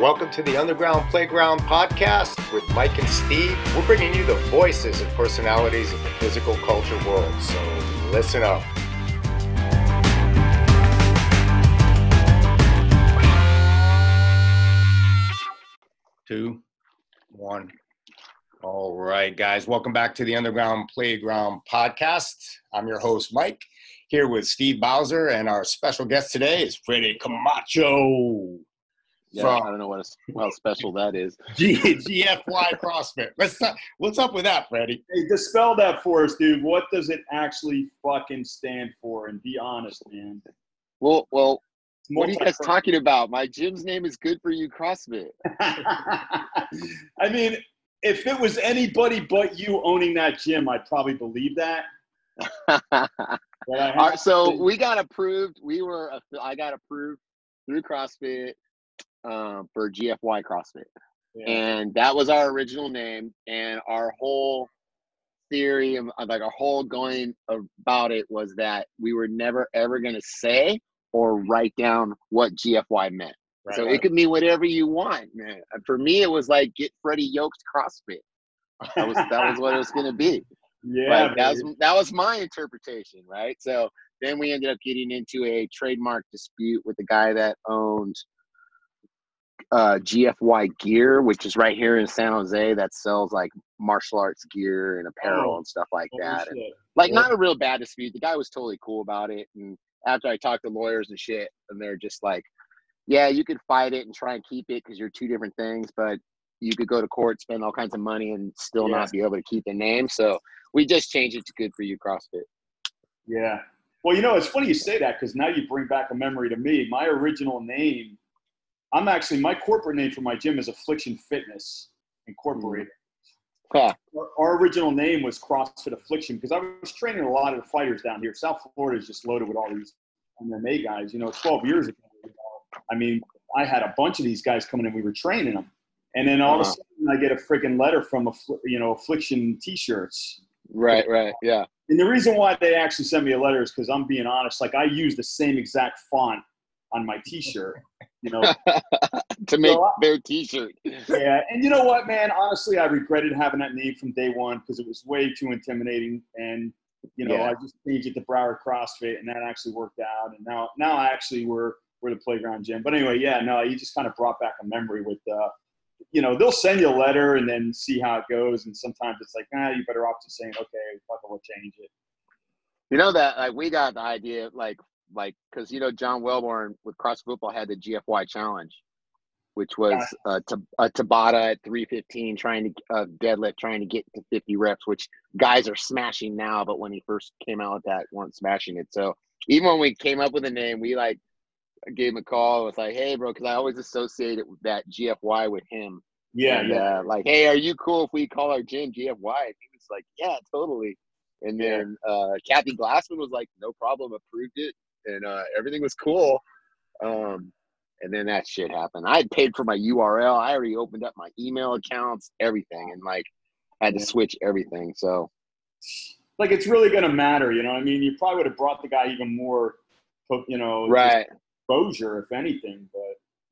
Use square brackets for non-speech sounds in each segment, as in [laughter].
Welcome to the Underground Playground podcast with Mike and Steve. We're bringing you the voices and personalities of the physical culture world, so listen up. Two, one. All right, guys, welcome back to the Underground Playground podcast. I'm your host, Mike, here with Steve Bowser, and our special guest today is Freddie Camacho. Yeah, From- I don't know what a, how special that is. [laughs] G- GFY CrossFit. Let's not, what's up with that, Freddie? Hey, dispel that for us, dude. What does it actually fucking stand for? And be honest, man. Well, well, what are you guys talking about? My gym's name is Good for You CrossFit. [laughs] I mean, if it was anybody but you owning that gym, I'd probably believe that. [laughs] But I All have right, so we got approved. We were, I got approved through CrossFit um, for GFY CrossFit, yeah. and that was our original name. And our whole theory, of, of, like our whole going about it, was that we were never ever going to say or write down what GFY meant. Right, so right. it could mean whatever you want, man. For me, it was like get Freddie Yokes CrossFit. That was that was what it was going to be. [laughs] yeah, Like, that was that was my interpretation, right? So then we ended up getting into a trademark dispute with the guy that owned uh, GFY Gear, which is right here in San Jose, that sells like martial arts gear and apparel Oh, and stuff like that. And, like Yeah. not a real bad dispute. The guy was totally cool about it. And after I talked to lawyers and shit, and they're just like, "Yeah, you could fight it and try and keep it because you're two different things, but you could go to court, spend all kinds of money, and still Yeah. not be able to keep the name." So we just changed it to Good for You CrossFit. Yeah. Well, you know, it's funny you say that because now you bring back a memory to me. My original name, I'm actually, my corporate name for my gym is Affliction Fitness Incorporated. Huh. Our, our original name was CrossFit Affliction because I was training a lot of the fighters down here. South Florida is just loaded with all these MMA guys. You know, 12 years ago, I mean, I had a bunch of these guys coming in. We were training them. And then all Uh-huh. of a sudden, I get a freaking letter from, Affli- you know, Affliction T-shirts. Right, right, yeah. And the reason why they actually sent me a letter is because I'm being honest. Like I use the same exact font on my T-shirt. You know, [laughs] to make Well, I- their T-shirt. yeah. And you know what, man? Honestly, I regretted having that name from day one because it was way too intimidating. And you know, Yeah. I just changed it to Broward CrossFit, and that actually worked out. And now, now I actually, we're we're the playground gym. But anyway, yeah, no, you just kind of brought back a memory with. Uh, you know, they'll send you a letter and then see how it goes. And sometimes it's like, ah, you better off just saying, okay, fuck we'll change it. You know that like we got the idea like like because you know John Welbourn with cross football had the GFY challenge, which was uh, a Tabata at 315 trying to uh, deadlift trying to get to 50 reps, which guys are smashing now, but when he first came out with that, weren't smashing it. So even when we came up with a name, we like gave him a call. It was like, hey, bro, because I always associated that GFY with him. Yeah, and, yeah. uh, like, hey, are you cool if we call our gym GFY? And he was like, yeah, totally. And then uh, Kathy Glassman was like, no problem, approved it, and uh, everything was cool. Um, and then that shit happened. I had paid for my URL. I already opened up my email accounts, everything, and like had to switch everything. So like it's really going to matter. You know, I mean, you probably would have brought the guy even more, you know, right, exposure if anything. But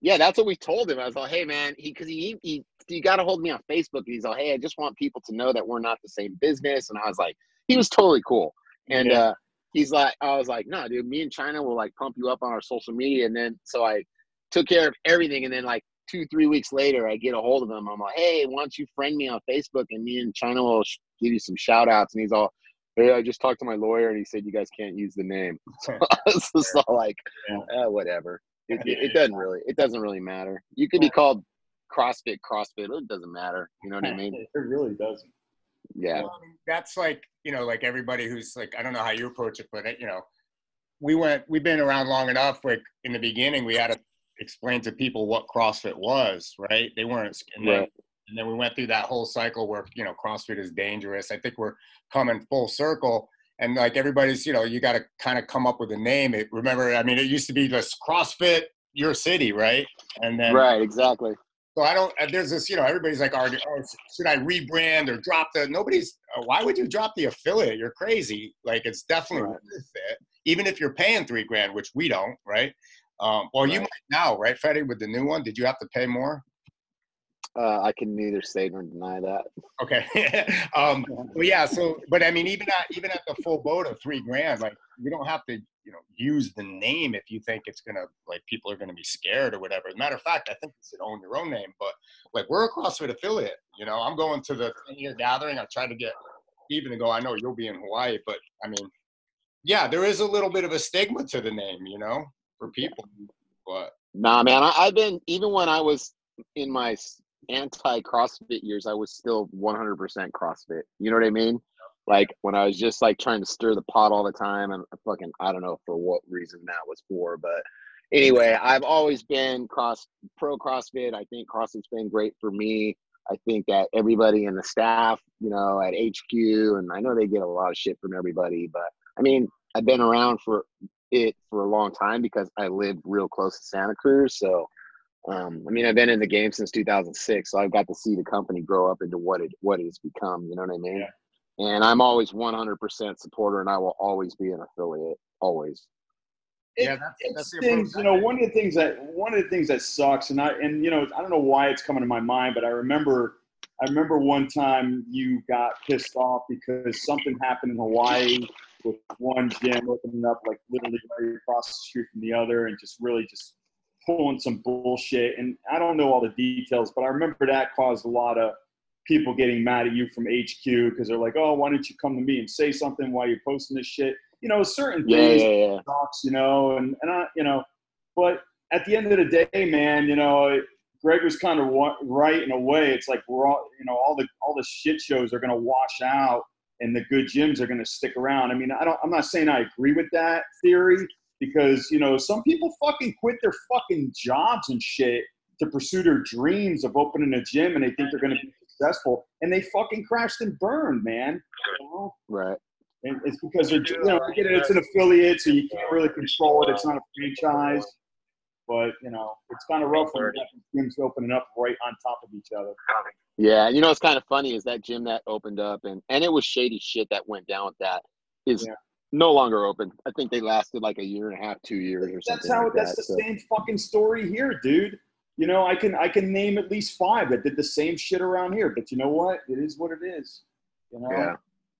yeah, that's what we told him. I was like, hey man, he because he he he got a hold of me on Facebook. And he's like, hey, I just want people to know that we're not the same business. And I was like, he was totally cool. And Yeah. uh, he's like, I was like, no, dude, me and Chyna will like pump you up on our social media. And then so I took care of everything. And then like two, three weeks later, I get a hold of him. I'm like, hey, why don't you friend me on Facebook? And me and Chyna will sh- give you some shout outs. And he's all, hey, I just talked to my lawyer and he said you guys can't use the name. [laughs] So I was just all like, eh, whatever. It, it, it doesn't really, it doesn't really matter. You could be called CrossFit, CrossFit. It doesn't matter. You know what I [laughs] mean? it really doesn't. Yeah. Well, I mean, that's like you know, like everybody who's like I don't know how you approach it, but you know, we went we've been around long enough. Like in the beginning, we had to explain to people what CrossFit was, right? They weren't, and then, Right. and then we went through that whole cycle where you know CrossFit is dangerous. I think we're coming full circle. And like everybody's, you know, you got to kind of come up with a name. It, remember, I mean, it used to be just CrossFit your city, right? And then Right. Exactly. So I don't. uh, There's this, you know, everybody's like, arguing, oh, should I rebrand or drop the? Nobody's. Uh, why would you drop the affiliate? You're crazy. Like it's definitely Right. worth it, even if you're paying three grand, which we don't, right? Um, well, you might now, right, Freddie, with the new one? Did you have to pay more? Uh, I can neither say nor deny that. Okay. [laughs] um, [laughs] well, yeah. So, but I mean, even at even at the full boat of three grand, like you don't have to, you know, use the name if you think it's gonna like people are gonna be scared or whatever. As a matter of fact, I think you should own your own name. But like we're a CrossFit affiliate. You know, I'm going to the 10 year gathering. I try to get even to go. I know you'll be in Hawaii, but I mean, yeah, there is a little bit of a stigma to the name, you know, for people. But Nah, man, I, I've been even when I was in my s- anti-CrossFit years, I was still 100% CrossFit. You know what I mean? Like when I was just like trying to stir the pot all the time, and fucking I don't know for what reason that was for, but anyway, I've always been cross pro CrossFit. I think CrossFit's been great for me. I think that everybody in the staff, you know, at HQ, and I know they get a lot of shit from everybody, but I mean, I've been around for it for a long time because I live real close to Santa Cruz. So, um, I mean, I've been in the game since 2006, so I've got to see the company grow up into what it what it's become. You know what I mean? Yeah. And I'm always 100% supporter, and I will always be an affiliate. Always. It, Yeah, that's- it that's the stings. You know, one of the things that one of the things that sucks, and I and you know, I don't know why it's coming to my mind, but I remember, I remember one time you got pissed off because something happened in Hawaii with one gym opening up like literally right across the street from the other, and just really just pulling some bullshit. And I don't know all the details, but I remember that caused a lot of people getting mad at you from HQ because they're like, "Oh, why don't you come to me and say something while you're posting this shit?" You know, certain Yeah, things yeah, yeah. talks, you know, and and I, you know, but at the end of the day, man, you know, Greg was kind of right in a way. It's like we're all, you know, all the all the shit shows are going to wash out, and the good gyms are going to stick around. I mean, I don't. I'm not saying I agree with that theory because you know some people fucking quit their fucking jobs and shit to pursue their dreams of opening a gym, and they think they're going to be successful, and they fucking crashed and burned, man. You know? Right. And it's because they're, you know, it, it's an affiliate, so you can't really control it. It's not a franchise. But, you know, it's kind of rough when you got these gyms opening up right on top of each other. Yeah, you know what's kind of funny is that gym that opened up and and it was shady shit that went down with that is Yeah. No longer open. I think they lasted like a year and a half, two years or something. That's how, like that's that, the so. same fucking story here, dude. You know, I can I can name at least five that did the same shit around here. But you know what? It is what it is. You know? Yeah.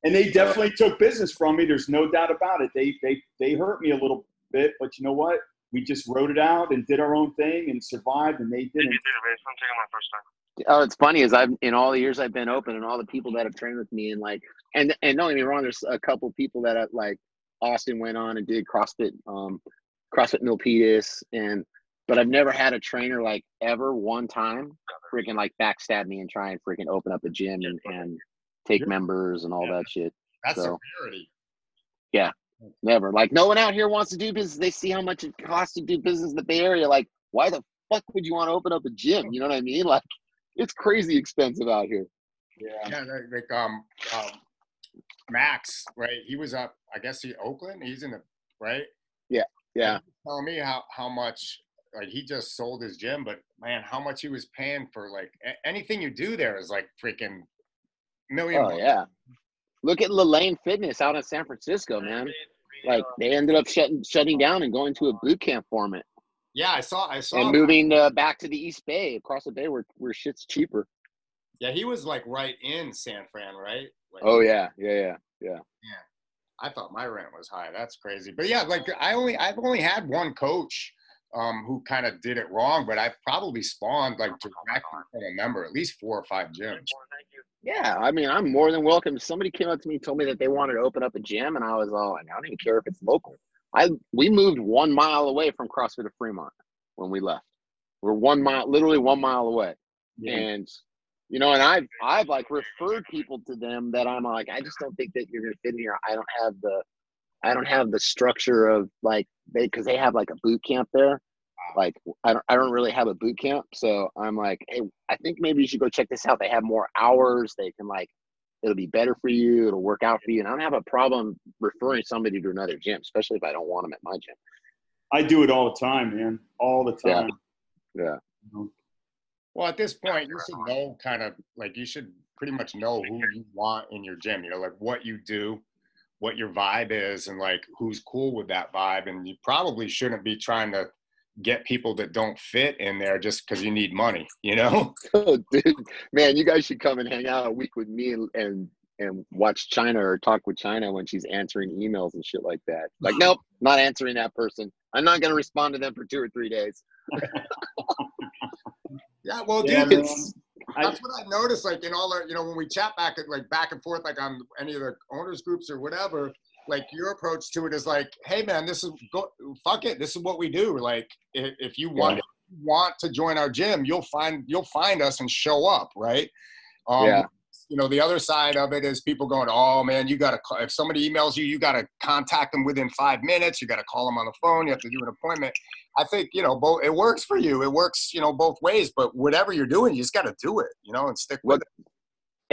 And they definitely took business from me. There's no doubt about it. They they they hurt me a little bit, but you know what? We just wrote it out and did our own thing and survived, and they didn't. Oh, it's funny is I've in all the years I've been open and all the people that have trained with me and like and and don't get me wrong, there's a couple people that have, like Austin went on and did CrossFit, um, CrossFit Milpitas and but I've never had a trainer like ever one time freaking like backstab me and try and freaking open up a gym and, and take Yeah. members and all Yeah. that shit. that's So- a rarity. Yeah never. Like no one out here wants to do business. They see how much it costs to do business in the Bay Area. Like, why the fuck would you want to open up a gym? You know what I mean? Like, it's crazy expensive out here. Yeah. Yeah, like, like um, um, Max, right? He was up. I guess he Oakland. He's in the right. Yeah. Yeah. Telling me how how much like he just sold his gym, but man, how much he was paying for like a- anything you do there is like freaking million. Oh bucks. yeah. Look at Lane Fitness out in San Francisco, man. Like they ended up shutting shutting down and going to a boot camp format yeah. I saw. I saw. and moving uh, back to the East Bay across the bay where where shit's cheaper. Yeah, he was like right in San Fran, right? Like, Oh yeah, yeah, yeah. Yeah. Yeah, I thought my rent was high. That's crazy. But yeah, like I only I've only had one coach um, who kind of did it wrong, but I've probably spawned like directly from a member at least four or five gyms. Yeah, I mean, I'm more than welcome. Somebody came up to me, and told me that they wanted to open up a gym, and I was all like, I don't even care if it's local. I we moved one mile away from CrossFit of Fremont when we left. We're one mile, literally one mile away, Yeah. and you know, and I've I've like referred people to them that I'm like, I just don't think that you're gonna fit in here. I don't have the, I don't have the structure of like they because they have like a boot camp there. Like I don't I don't really have a boot camp, so I'm like, hey, I think maybe you should go check this out. They have more hours. They can like, it'll be better for you. It'll work out for you. And I don't have a problem referring somebody to another gym, especially if I don't want them at my gym. I do it all the time, man. All the Yeah. time. Yeah. You know? Well, at this point, you should know kind of like you should pretty much know who you want in your gym. You know, like what you do, what your vibe is, and like who's cool with that vibe. And you probably shouldn't be trying to get people that don't fit in there just because you need money, you know? [laughs] oh, dude, man, you guys should come and hang out a week with me and, and and watch Chyna or talk with Chyna when she's answering emails and shit like that. Like, nope, not answering that person. I'm not gonna respond to them for two or three days. [laughs] yeah, well, Yeah, dude, man. it's, that's what I noticed. Like in all our, you know, when we chat back at like back and forth, like on any of the owners groups or whatever, like your approach to it is like, hey man, this is go, fuck it, this is what we do. Like if, if you want want to join our gym, you'll find you'll find us and show up, right? Um, Yeah. You know, the other side of it is people going, oh man, you got to if somebody emails you, you got to contact them within five minutes. You got to call them on the phone. You have to do an appointment. I think you know both. It works for you. It works, you know, both ways. But whatever you're doing, you just got to do it, you know, and stick with What- it.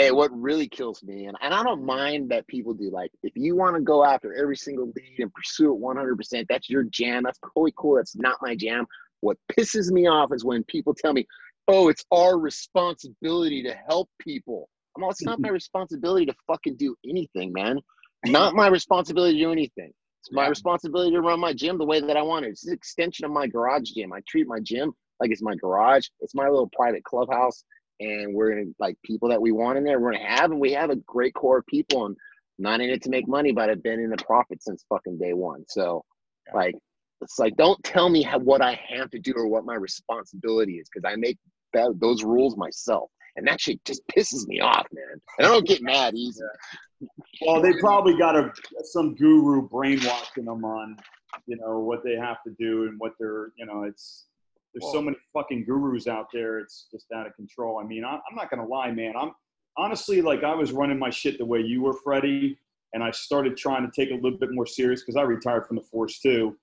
Hey, what really kills me, and, and I don't mind that people do like if you want to go after every single lead and pursue it 100%, that's your jam. That's totally cool. That's not my jam. What pisses me off is when people tell me, oh, it's our responsibility to help people. I'm all, it's not my [laughs] responsibility to fucking do anything, man. [laughs] Not my responsibility to do anything. It's my responsibility to run my gym the way that I want it. It's an extension of my garage gym. I treat my gym like it's my garage. It's my little private clubhouse and we're gonna like people that we want in there. We're gonna have, and we have a great core of people, and not in it to make money, but I've been in the profit since fucking day one. So, Yeah. like, it's like don't tell me how, what I have to do or what my responsibility is, because I make that, those rules myself, and that shit just pisses me off, man. And I don't get mad [laughs] easy. Well, they probably got a some guru brainwashing them on, you know, what they have to do and what they're, you know, it's there's so many fucking gurus out there. It's just out of control. I mean, I, I'm not gonna lie, man. I'm honestly like I was running my shit the way you were, Freddie, and I started trying to take it a little bit more serious because I retired from the force too,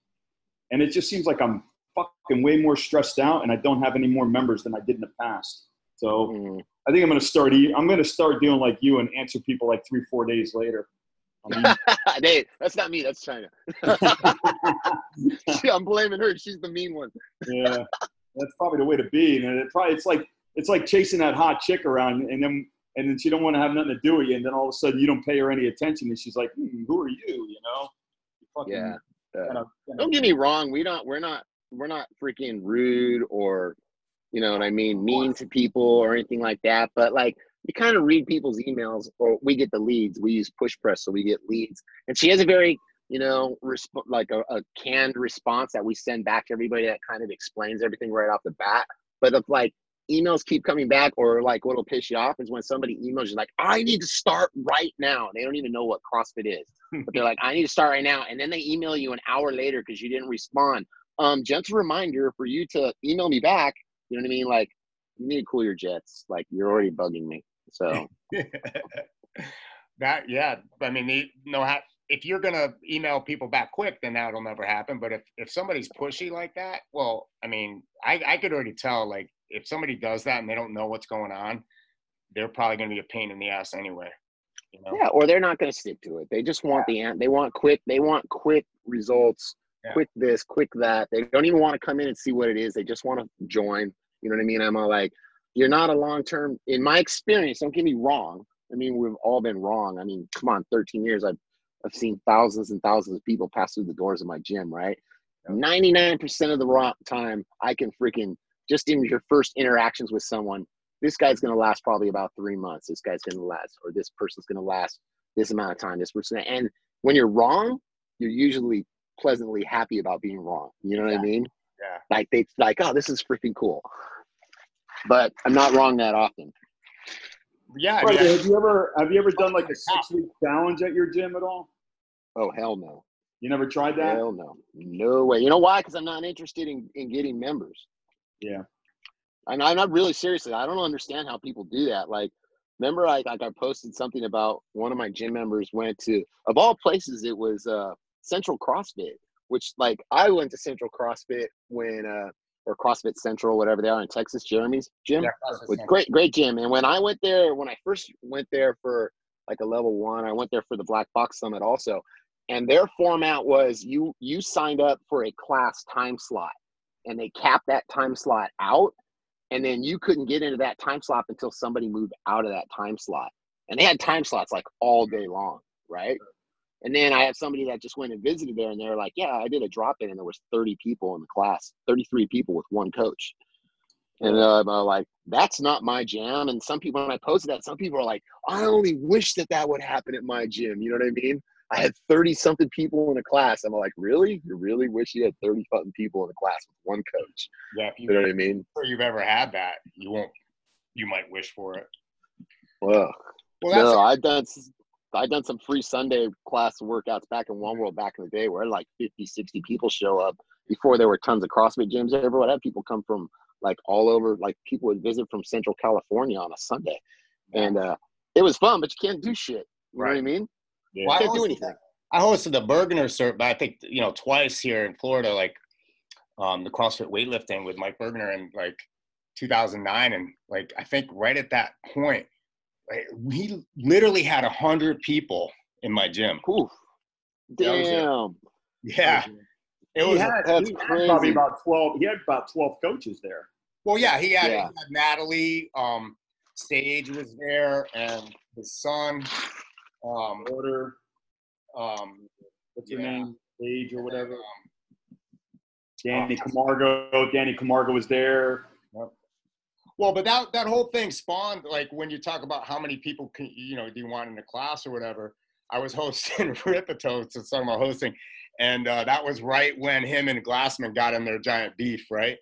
and it just seems like I'm fucking way more stressed out, and I don't have any more members than I did in the past. So. Mm. I think I'm gonna start. I'm gonna start doing like you and answer people like three, four days later. [laughs] Hey, that's not me. That's Chyna. [laughs] [laughs] I'm blaming her. She's the mean one. yeah, that's probably the way to be. And it probably it's like it's like chasing that hot chick around, and then and then she don't want to have nothing to do with you, and then all of a sudden you don't pay her any attention, and she's like, hmm, "Who are you?" You know? Fucking Yeah. Uh, kinda- kinda- don't get me wrong we don't we're not we're not freaking rude or you know what i mean mean to people or anything like that but like we kind of read people's emails or we get the leads we use PushPress so we get leads and she has a very you know resp- like a, a canned response that we send back to everybody that kind of explains everything right off the bat but if like emails keep coming back or like what'll piss you off is when somebody emails you like i need to start right now they don't even know what crossfit is [laughs] but they're like, I need to start right now. And then they email you an hour later because you didn't respond. Um, gentle reminder for you to email me back. You know what I mean? Like, you need to cool your jets. Like, you're already bugging me. So, [laughs] that yeah, I mean, they know how. If you're gonna email people back quick, then that'll never happen. But if if somebody's pushy like that, well, I mean, I I could already tell. Like, if somebody does that and they don't know what's going on, they're probably gonna be a pain in the ass anyway. You know? yeah, or they're not going to stick to it. They just want the end. They want quick, they want quick results, Yeah. quick this, quick that. They don't even want to come in and see what it is. They just want to join. You know what I mean? I'm all like, you're not a long term, in my experience, don't get me wrong. I mean, we've all been wrong. I mean, come on, 13 years, I've, I've seen thousands and thousands of people pass through the doors of my gym, right? 99% of the time, I can freaking, just in your first interactions with someone, this guy's to last probably about three months. This guy's to last, or this person's to last this amount of time. This person, and when you're wrong, you're usually pleasantly happy about being wrong. You know what I mean? Yeah. Like they like, oh, this is freaking cool. But I'm not wrong that often. Yeah. I Freddie, mean, have you ever have you ever done like a six week challenge at your gym at all? Oh hell no, You never tried that? hell no, no way. You know why? Because I'm not interested in in getting members. Yeah. And I'm not really seriously. I don't understand how people do that. Like, remember, like, like I posted something about one of my gym members went to, of all places, it was uh, Central CrossFit, which like I went to Central CrossFit when, uh, or CrossFit Central, whatever they are in Texas, Jeremy's gym. yeah, With great, great gym. And when I went there, when I first went there for like a level one, I went there for the Black Box Summit also. And their format was you you signed up for a class time slot, and they capped that time slot out, and then you couldn't get into that time slot until somebody moved out of that time slot. And they had time slots like all day long, right? And then I have somebody that just went and visited there, and they're like, "Yeah, I did a drop in, and there was 30 people in the class, 33 people with one coach." And uh, I'm like, "That's not my jam." And some people, when I posted that, some people are like, "I only wish that that would happen at my gym." You know what I mean? I had 30 something people in a class. I'm like, really? You really wish you had 30 something people in a class with one coach? Yeah, you, You know what I mean? or you've ever had that, you won't. You might wish for it. Well, Well, that's no, I've done s- I've done some free Sunday class workouts back in One World back in the day where like 50, 60 people show up before there were tons of CrossFit gyms everywhere. I had people come from like all over, like people would visit from Central California on a Sunday. And uh, it was fun, but you can't do shit. You know what I mean? Yeah. Well, I Can't do hosted- anything. I hosted the Burgener cert, but I think you know twice here in Florida, like um, the CrossFit weightlifting with Mike Burgener in like 2009, and like I think right at that point, like we literally had a hundred people in my gym. Oof. That was. Damn. Yeah, it He was. had, That's he had probably about 12. He had about 12 coaches there. well, yeah, he had, he had Natalie, um, Sage was there, and his son. Um, Order, um, what's your Yeah. name? Age or whatever. um, Danny Camargo. Danny Camargo was there. Well, but that that whole thing spawned like when you talk about how many people can you know do you want in the class or whatever. I was [laughs] hosting Rippetoe, so some about hosting, and uh, that was right when him and Glassman got in their giant beef, right?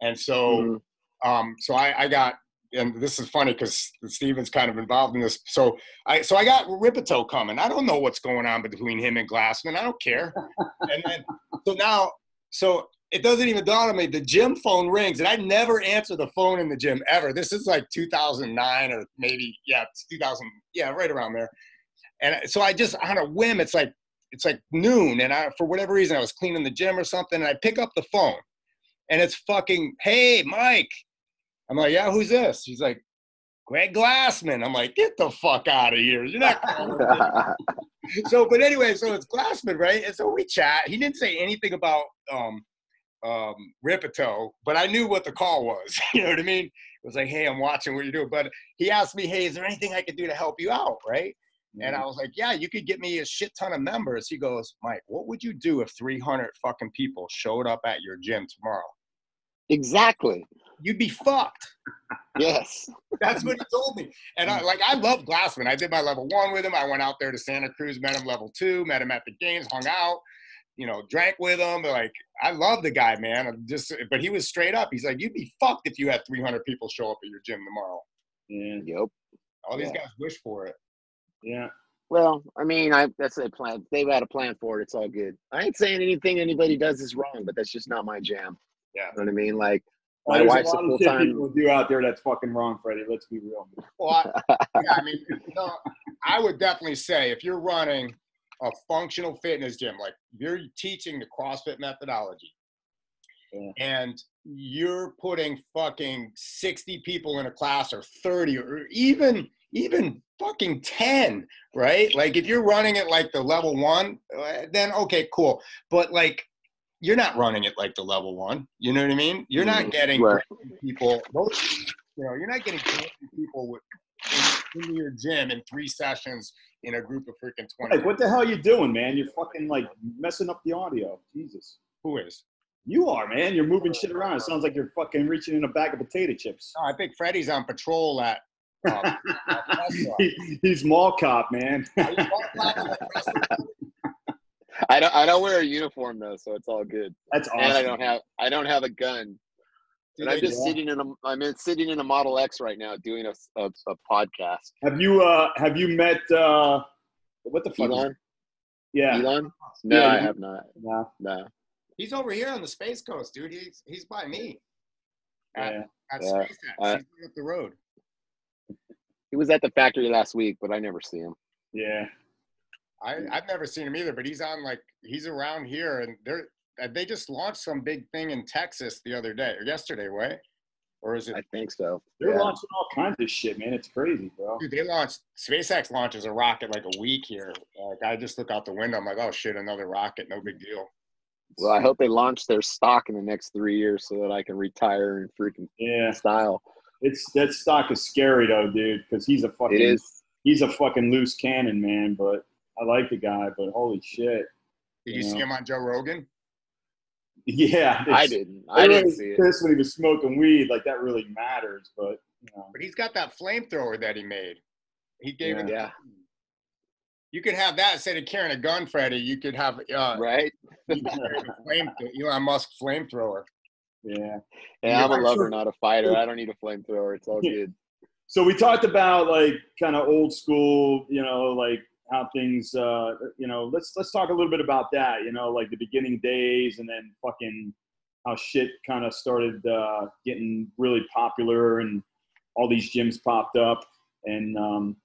And so, Mhm. um, so I, I got, and this is funny because Steven's kind of involved in this. So I, so I got Rippetoe coming. I don't know what's going on between him and Glassman. I don't care. [laughs] and then, so now, so it doesn't even dawn on me. The gym phone rings, and I never answer the phone in the gym ever. This is like 2009 or maybe yeah, it's 2000, yeah, right around there. And so I just on a whim, it's like it's like noon, and I for whatever reason I was cleaning the gym or something, and I pick up the phone, and it's fucking hey Mike. I'm like yeah, who's this? He's like Greg Glassman. I'm like get the fuck out of here. You're not. [laughs] so but anyway, so it's Glassman, right? And so we chat. He didn't say anything about um um Rippetoe, but I knew what the call was. [laughs] you know what I mean? It was like, hey, I'm watching what you're doing. But he asked me, hey, is there anything I could do to help you out? Right. And I was like, yeah, you could get me a shit ton of members. He goes, Mike, what would you do if 300 fucking people showed up at your gym tomorrow? exactly. You'd be fucked. Yes. [laughs] That's what he told me. And I like I love Glassman. I did my level one with him. I went out there to Santa Cruz, met him level two, met him at the games, hung out, you know, drank with him. Like I love the guy, man. I'm just but he was straight up. He's like, you'd be fucked if you had 300 people show up at your gym tomorrow. Yeah. Yep. All these Yeah. guys wish for it. Yeah. Well, I mean, I that's a plan. They've had a plan for it. It's all good. I ain't saying anything anybody does is wrong, but that's just not my jam. Yeah. You know what I mean? Like Well, My there's wife's a a lot of shit full-time- people do out there that's fucking wrong, Freddie. Let's be real. Well, I, yeah, I mean, [laughs] you know, I would definitely say if you're running a functional fitness gym, like you're teaching the CrossFit methodology, Yeah. and you're putting fucking 60 people in a class or 30 or even even fucking 10 right like if you're running it like the level one uh, then okay cool but like you're not running it like the level one you know what i mean you're not Mhm. getting Right. people you know you're not getting people with in, into your gym in three sessions in a group of freaking 20 Like, what the hell are you doing, man? You're fucking like messing up the audio. Jesus. who is You are, man. You're moving shit around. It sounds like you're fucking reaching in a bag of potato chips. no, i think freddie's on patrol at [laughs] um, He- He's mall cop, man. I don't I don't wear a uniform though, so it's all good. That's awesome. And I don't have I don't have a gun. Dude, And I'm they- just sitting in a I'm in, sitting in a Model X right now doing a, a, a podcast. Have you uh have you met uh what the fuck? Elon? Yeah. Elon? No, Yeah, I have not. No. No. He's over here on the Space Coast, dude. He's he's by me at, Yeah. at Yeah, SpaceX. I- he's right up the road. He was at the factory last week, but I never see him. Yeah. I I've never seen him either, but he's on like he's around here, and they're uh, Uh, they just launched some big thing in Texas the other day or yesterday, right? Or is it? I think so. They're Yeah. launching all kinds of shit, man. It's crazy, bro. Dude, they launched SpaceX launches a rocket like a week here. Like I just look out the window, I'm like, oh shit, another rocket, no big deal. Well, I hope they launch their stock in the next three years so that I can retire in freaking Yeah. style. It's that stock is scary though, dude, because he's a fucking It is. he's a fucking loose cannon, man. But I like the guy, but holy shit. Did you, you see him on Joe Rogan? [laughs] Yeah, I didn't. I didn't see it. Pissed when he was smoking weed, like that really matters. But you know. but he's got that flamethrower that he made. He gave yeah. it. Yeah. You could have that instead of carrying a gun, Freddie. You could have uh, right. flame, Elon Musk flamethrower. Yeah. Yeah, I'm a lover, not a fighter. I don't need a flamethrower. It's all good. So we talked about like kind of old school, you know, like how things, uh, you know, let's let's talk a little bit about that. You know, like the beginning days, and then fucking how shit kind of started uh, getting really popular, and all these gyms popped up, and um,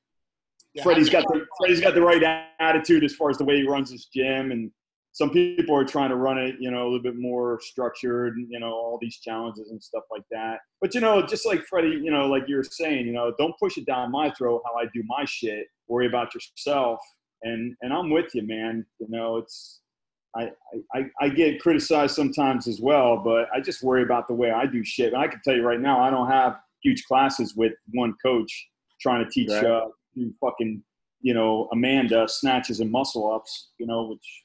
yeah, Freddie's got the Freddie's got the right attitude as far as the way he runs his gym, and some people are trying to run it, you know, a little bit more structured, you know, all these challenges and stuff like that. But you know, just like Freddie, you know, like you're saying, you know, don't push it down my throat how I do my shit. Worry about yourself. And and I'm with you, man. You know, it's I, I, I get criticized sometimes as well, but I just worry about the way I do shit. And I can tell you right now, I don't have huge classes with one coach trying to teach right. uh, fucking, you know, Amanda snatches and muscle ups, you know, which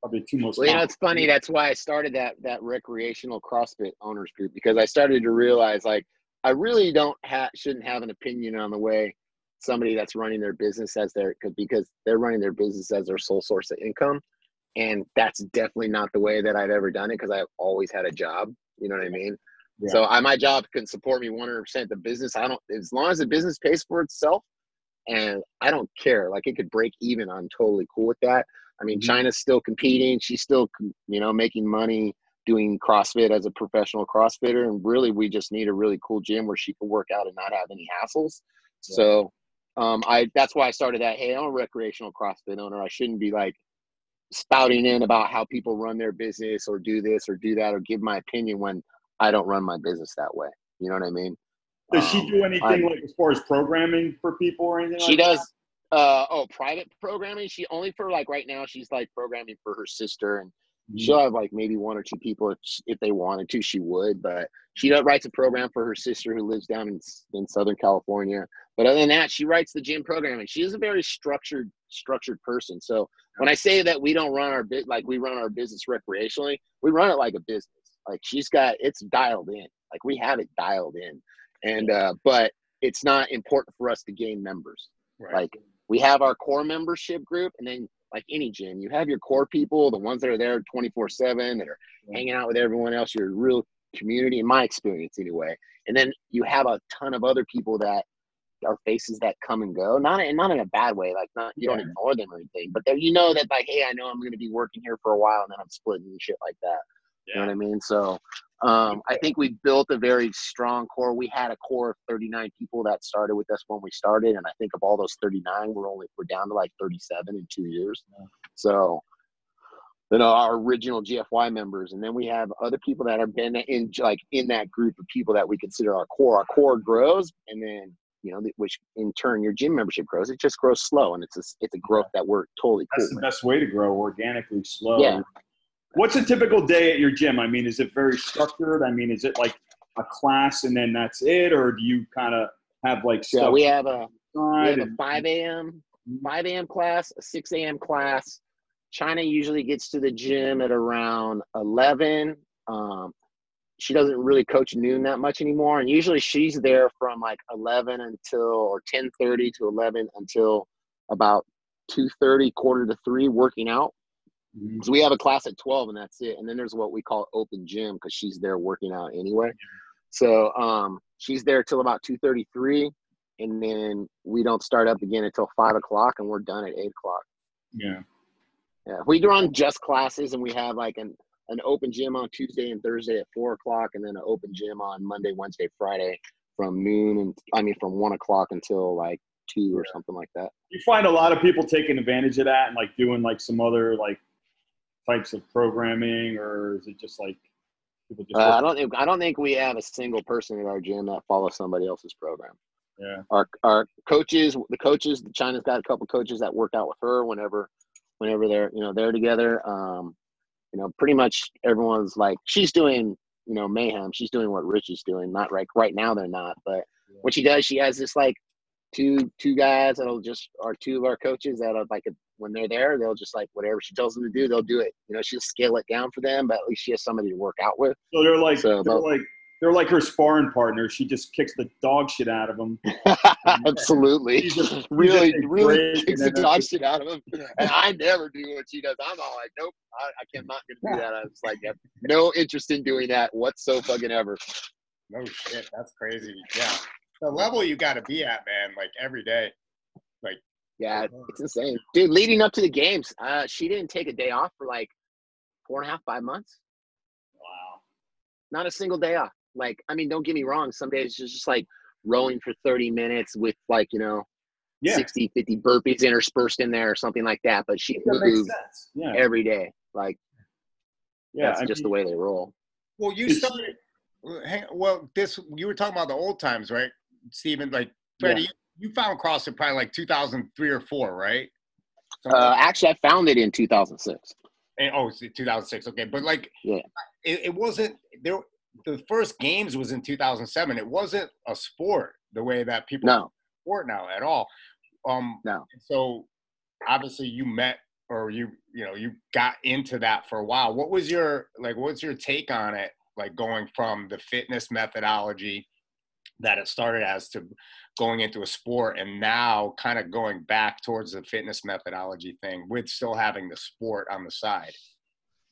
probably two most. Well, you know, it's funny. That's why I started that that recreational CrossFit owners group because I started to realize like I really don't have shouldn't have an opinion on the way somebody that's running their business as their because they're running their business as their sole source of income, and that's definitely not the way that I've ever done it because I've always had a job. You know what I mean? Yeah. So I, my job can support me 100%. The business, I don't, as long as the business pays for itself, and I don't care. Like it could break even. I'm totally cool with that. I mean, mm-hmm. Chyna's still competing. She's still, you know, making money doing CrossFit as a professional CrossFitter. And really, we just need a really cool gym where she can work out and not have any hassles. Yeah. So, um, I that's why I started that. Hey, I'm a recreational CrossFit owner. I shouldn't be like spouting in about how people run their business or do this or do that or give my opinion when I don't run my business that way. You know what I mean? Does um, she do anything like as far as programming for people or anything? She like does. That? Uh oh private programming. She only for like right now she's like programming for her sister and mm-hmm. she'll have like maybe one or two people if, if they wanted to she would but she writes a program for her sister who lives down in, in southern california but other than that she writes the gym programming. She is a very structured structured person so when i say that we don't run our bit like we run our business recreationally we run it like a business. Like she's got it's dialed in. Like we have it dialed in and uh but it's not important for us to gain members. Right. like we have our core membership group and then like any gym you have your core people the ones that are there 24 7 that are hanging out with everyone else your real community in my experience anyway. And then you have a ton of other people that are faces that come and go not in, not in a bad way like not you yeah. don't ignore them or anything but you know that like hey i know i'm going to be working here for a while and then i'm splitting and shit like that yeah. you know what i mean so um, I think we built a very strong core. We had a core of 39 people that started with us when we started, and I think of all those 39, we're only we're down to like 37 in two years. Yeah. So, you know, our original GFY members, and then we have other people that have been in like in that group of people that we consider our core. Our core grows, and then you know, which in turn your gym membership grows. It just grows slow, and it's a it's a growth that we're totally. That's cool the with. best way to grow organically, slow. Yeah, What's a typical day at your gym? I mean, is it very structured? I mean, is it like a class and then that's it, or do you kind of have like stuff? Yeah, we have a we have a five a.m. five a.m. class, a six a.m. class. Chyna usually gets to the gym at around eleven. Um, she doesn't really coach noon that much anymore, and usually she's there from like eleven until or ten thirty to eleven until about two thirty, quarter to three, working out. Mm-hmm. So we have a class at 12 and that's it. And then there's what we call open gym because she's there working out anyway. So um, she's there till about 2.33 and then we don't start up again until 5 o'clock and we're done at 8 o'clock. Yeah. Yeah. We run just classes and we have like an, an open gym on Tuesday and Thursday at 4 o'clock and then an open gym on Monday, Wednesday, Friday from noon and I mean from 1 o'clock until like two or something like that. You find a lot of people taking advantage of that and like doing like some other like types of programming, or is it just like people just? Uh, I don't think I don't think we have a single person in our gym that follows somebody else's program. Yeah. Our our coaches, the coaches, Chyna's got a couple coaches that work out with her whenever, whenever they're you know they're together. Um, you know, pretty much everyone's like she's doing you know mayhem. She's doing what Rich is doing. Not right right now they're not, but yeah. what she does, she has this like two two guys that'll just are two of our coaches that are like a when they're there, they'll just like whatever she tells them to do, they'll do it. You know, she'll scale it down for them, but at least she has somebody to work out with. So they're like So, they're but- like they're like her sparring partner. She just kicks the dog shit out of them. [laughs] Absolutely. Just- [laughs] really, really kicks the dog shit out of them. And I never do what she does. I'm all like, nope, I, I can't not gonna do [laughs] that. I was like, no interest in doing that whatsoever fucking ever. No shit, that's crazy. Yeah, the level you got to be at, man. Like every day. Yeah, it's insane, dude. Leading up to the games, uh, she didn't take a day off for like four and a half, five months. Wow. Not a single day off. Like, I mean, don't get me wrong. Some days it's just like rowing for 30 minutes with like, you know, Yeah, 60, 50 burpees interspersed in there or something like that. But she that makes moved. Yeah, every day. Like, yeah. that's I just mean, the way they roll. Well, you started. well, Hang, well, this you were talking about the old times, right, Stephen? Like Freddie, you, you found CrossFit probably like 2003 or four, right? Uh, actually, I found it in 2006. and- oh, 2006. Okay, but like, Yeah. it, it wasn't there. The first games was in 2007. It wasn't a sport the way that people No, sport now at all. Um, No. So obviously you met or you you know you got into that for a while. What was your like? What's your take on it? Like going from the fitness methodology that it started as to going into a sport and now kind of going back towards the fitness methodology thing with still having the sport on the side.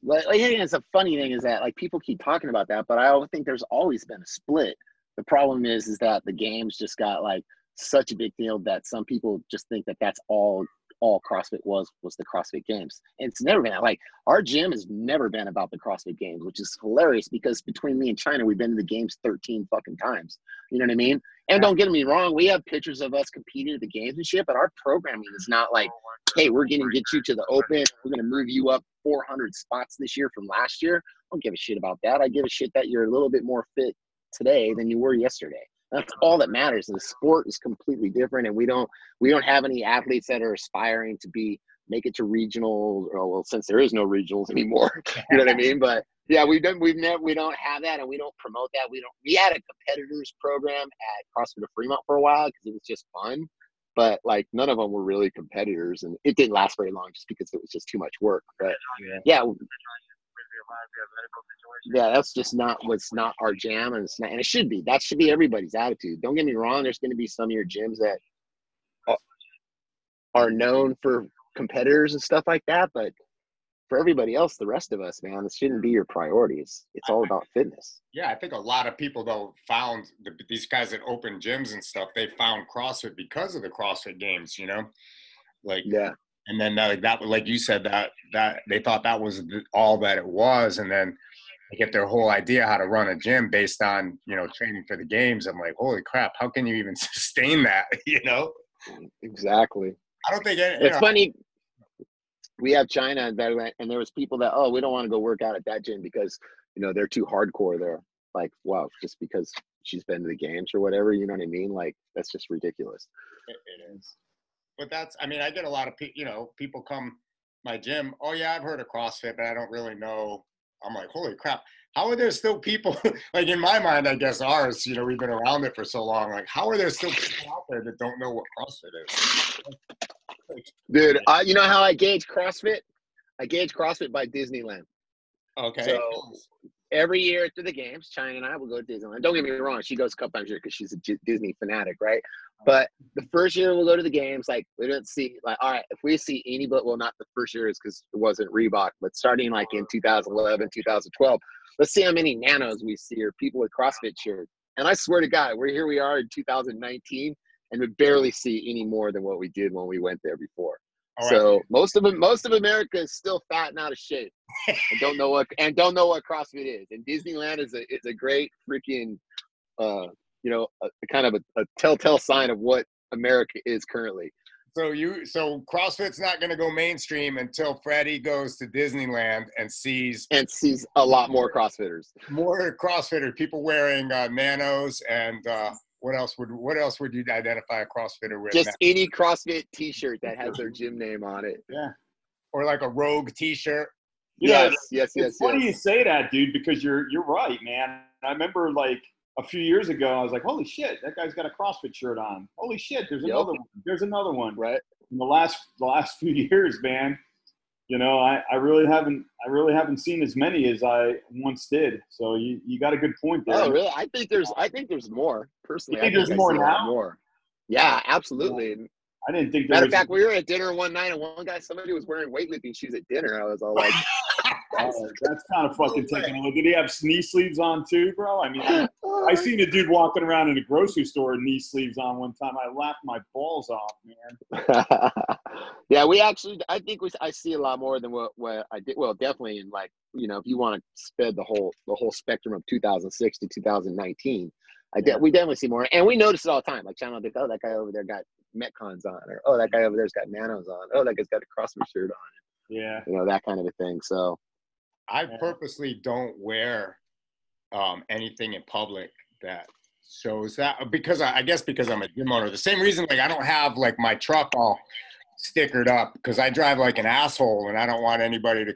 Like, like, it's a funny thing is that like people keep talking about that, but I always think there's always been a split. The problem is, is that the games just got like such a big deal that some people just think that that's all all CrossFit was was the CrossFit Games. And it's never been like our gym has never been about the CrossFit Games, which is hilarious because between me and Chyna, we've been to the games 13 fucking times. You know what I mean? And don't get me wrong, we have pictures of us competing at the games and shit, but our programming is not like, hey, we're gonna get you to the open, we're gonna move you up 400 spots this year from last year. I don't give a shit about that. I give a shit that you're a little bit more fit today than you were yesterday. That's all that matters. The sport is completely different, and we don't we don't have any athletes that are aspiring to be make it to regionals. Or well, since there is no regionals anymore, [laughs] you know what I mean. But yeah, we don't we've never we don't have that, and we don't promote that. We don't. We had a competitors program at CrossFit of Fremont for a while because it was just fun. But like none of them were really competitors, and it didn't last very long just because it was just too much work. But oh, yeah, yeah, that's just not what's not our jam, and it's not, and it should be. That should be everybody's attitude. Don't get me wrong. There's going to be some of your gyms that are- are known for competitors and stuff like that, but for everybody else, the rest of us, man, this shouldn't be your priorities. It's all about fitness. Yeah, I think a lot of people though found the, these guys that open gyms and stuff. They found CrossFit because of the CrossFit Games. You know, like Yeah, and then uh, that like you said that that they thought that was all that it was and then they get their whole idea how to run a gym based on you know training for the games i'm like holy crap how can you even [laughs] sustain that [laughs] you know exactly. i don't think any, It's know, funny. We have Chyna that went, and there was people that oh we don't want to go work out at that gym because you know they're too hardcore there. Like wow, just because she's been to the games or whatever, you know what I mean? Like that's just ridiculous. it is but that's i mean i get a lot of people you know people come my gym oh yeah i've heard of crossfit but i don't really know i'm like holy crap how are there still people [laughs] like in my mind i guess ours you know we've been around it for so long like how are there still people out there that don't know what crossfit is Dude, I, you know how I gauge CrossFit? I gauge CrossFit by Disneyland. okay So every year through the games, Chyna and I will go to Disneyland. Don't get me wrong, she goes a couple times a year because she's a Disney fanatic, right? But the first year we'll go to the games, like we don't see, like, all right, if we see any, but well, not the first year is because it wasn't Reebok, but starting like in 2011, 2012, let's see how many nanos we see or people with CrossFit shirts. And I swear to God, we're here we are in 2019, and we barely see any more than what we did when we went there before. All right. So most of most of America is still fat and out of shape, [laughs] and don't know what and don't know what CrossFit is. And Disneyland is a is a great freaking, uh, you know, a, kind of a, a telltale sign of what America is currently. So you so CrossFit's not going to go mainstream until Freddie goes to Disneyland and sees And sees a lot more CrossFitters. more CrossFitters, people wearing uh, nanos and uh, what else would what else would you identify a CrossFitter with? Just any CrossFit [laughs] T-shirt that has their gym name on it. Yeah. or like a Rogue T-shirt. You know, Yes, yes, yes, it's funny yes. you say that, dude, because you're you're right, man. I remember like a few years ago, I was like, "Holy shit, that guy's got a CrossFit shirt on! Holy shit, there's Yep. another one. There's another one." Right. in the last the last [laughs] few years, man, you know, I, I really haven't I really haven't seen as many as I once did. So you, you got a good point there. Oh, really? I think there's I think there's more personally. You think I there's I more now? More. Yeah, absolutely. I didn't think there Matter of fact, we were at dinner one night, and one guy, somebody was wearing weightlifting shoes at dinner. I was all like, [laughs] Oh, that's kind of fucking taking a look. Did he have knee sleeves on too, bro? I mean, I [laughs] seen a dude walking around in a grocery store with knee sleeves on one time. I laughed my balls off, man. [laughs] yeah, we actually, I think we, I see a lot more than what, what I did. Well, definitely in like, you know, if you want to spread the whole, the whole spectrum of 2006 to 2019, I de- Yeah. we definitely see more. And we notice it all the time. Like, channel, like, oh, that guy over there got Metcons on, or oh, that guy over there's got Nanos on. Oh, that guy's got a CrossFit shirt on. Yeah. You know, that kind of a thing. So, I Yeah. purposely don't wear um, anything in public that shows that because I, I guess because I'm a gym owner. The same reason, like I don't have like my truck all stickered up because I drive like an asshole and I don't want anybody to.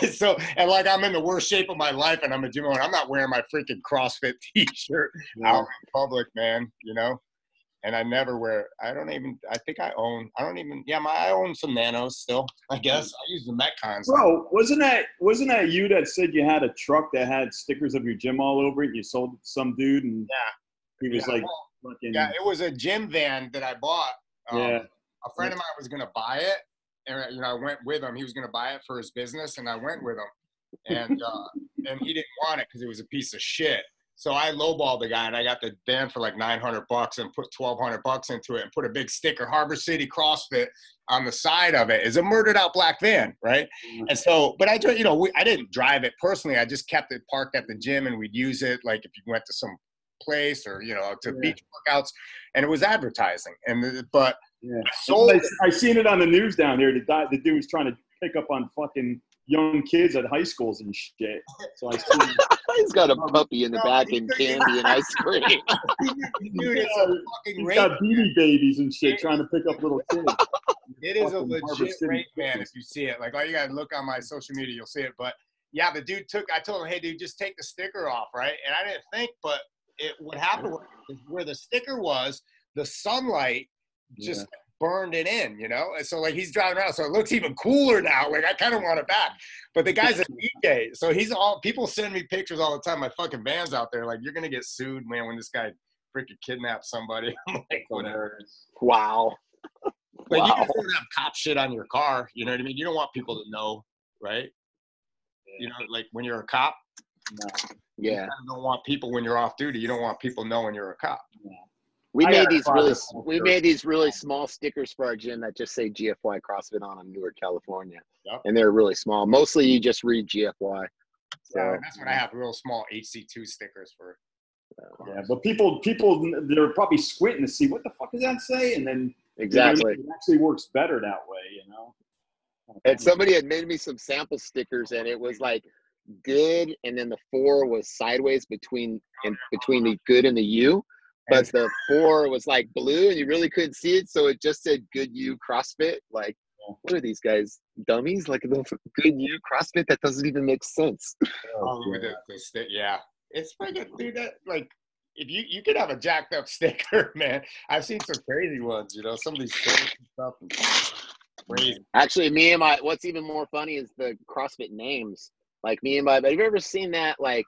and [laughs] so and like I'm in the worst shape of my life and I'm a gym owner. I'm not wearing my freaking CrossFit [laughs] T-shirt out in public, man. You know. And I never wear. I don't even. I think I own. I don't even. Yeah, my I own some Nanos still. [laughs] I guess I use the Metcons. Bro, wasn't that wasn't that you that said you had a truck that had stickers of your gym all over it? And you sold it to some dude, and Yeah. he was Yeah, like, well, fucking, Yeah, it was a gym van that I bought. Um, Yeah. A friend of mine was gonna buy it, and you know I went with him. He was gonna buy it for his business, and I went with him, and uh, and he didn't want it because it was a piece of shit. So I lowballed the guy, and I got the van for like 900 bucks, and put 1,200 bucks into it, and put a big sticker, Harbor City CrossFit, on the side of it. Is a murdered out black van, right? Mm-hmm. And so, but I, you know, we, I didn't drive it personally. I just kept it parked at the gym, and we'd use it like if you went to some place or you know to Yeah. beach workouts, and it was advertising. And but yeah. sold I, I seen it on the news down here. The, the dude was trying to pick up on fucking young kids at high schools and shit. So I see. [laughs] he's got a um, puppy in the No, back and candy and [laughs] ice cream. Dude, it's a fucking he's rape. got beanie babies and shit trying to pick up little kids. [laughs] It is a fucking Harbor legit City rape man if you see it. Like all you gotta look on my social media, you'll see it. But yeah, the dude took. I told him, hey, dude, just take the sticker off, right? And I didn't think, but it what happened was where the sticker was, the sunlight just burned it in, you know. And so like he's driving around, so it looks even cooler now. Like I kind of want it back. But the guy's a [laughs] DJ, so he's all. People send me pictures all the time. My fucking van's out there. Like you're gonna get sued, man, when this guy freaking kidnaps somebody. [laughs] I'm like, whatever. Wow. But you Wow. just don't have cop shit on your car. You know what I mean? You don't want people to know, right? You know, like when you're a cop, No. Yeah. you don't want people when you're off duty. You don't want people knowing you're a cop. We I made these really we made these really small stickers for our gym that just say GFY CrossFit on them, Newark, California. Yep. And they're really small. Mostly you just read GFY. So Yeah, that's what I have. Real small HC2 stickers for. Yeah, but people, people, they're probably squinting to see what the fuck does that say, and then you know, exactly. it actually works better that way, you know. And somebody had made me some sample stickers and it was like good and then the four was sideways between and between the good and the U. But the four was like blue and you really couldn't see it, so it just said good you CrossFit. Like what are these guys? Dummies? Like the good you CrossFit? That doesn't even make sense. [laughs] Oh, with the, the stick, yeah. It's freaking dude. That like, if you you could have a jacked up [laughs] sticker, man. I've seen some crazy ones. You know, some of these crazy stuff. is Crazy. Actually, me and my what's even more funny is the CrossFit names. Like me and my have you ever seen that like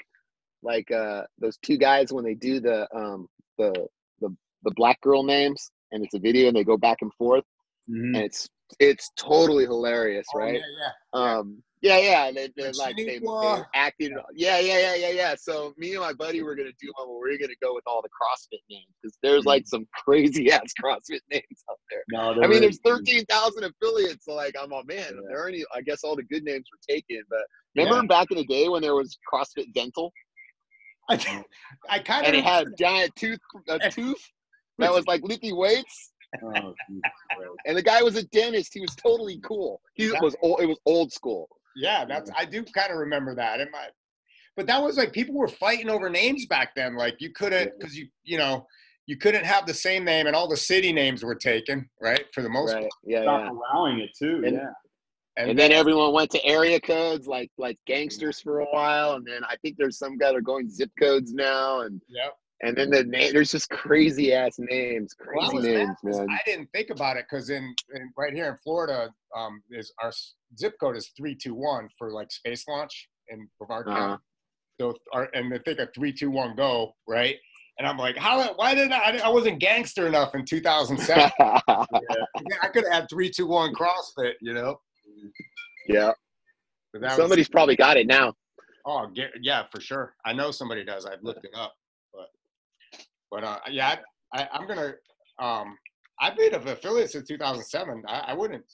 like uh those two guys when they do the um the the the black girl names and it's a video and they go back and forth Mhm. and it's it's totally hilarious, Oh, right? yeah, yeah. Um yeah, yeah, and they, they're Like they, they acted. Yeah, yeah, yeah, yeah, yeah. So me and my buddy were gonna do one where we're gonna go with all the CrossFit names because there's like some crazy [laughs] ass CrossFit names out there. No, I mean, there's 13,000 affiliates. So, like, I'm all, man, Yeah. there aren't any, I guess all the good names were taken. But remember back in the day when there was CrossFit Dental [laughs] I, I kind and of it had a giant tooth, a [laughs] tooth that was like lifting weights? Oh, And the guy was a dentist. He was totally cool. He Yeah. was old, it was old school. Yeah, that's I do kind of remember that. In my, but that was like people were fighting over names back then. Like you couldn't because you you know you couldn't have the same name and all the city names were taken right for the most Right. part. Yeah. Stop yeah. allowing it too. And- yeah. And then everyone went to area codes like like gangsters for a while. And then I think there's some guys that are going zip codes now. And Yep. And then the name, there's just crazy ass names, crazy was names, man. I didn't think about it because in, in right here in Florida, um, is our zip code is three two one for like space launch in Brevard County. Uh-huh. So our, and they think a three two one go right, and I'm like, how? Why did I? I wasn't gangster enough in 2007. [laughs] I could have had three two one CrossFit, you know. Yeah, that was- somebody's probably got it now. Oh, yeah, for sure. I know somebody does. I've looked it up, but but uh, yeah, I, I'm gonna. Um, I've been of affiliate since 2007. I, I wouldn't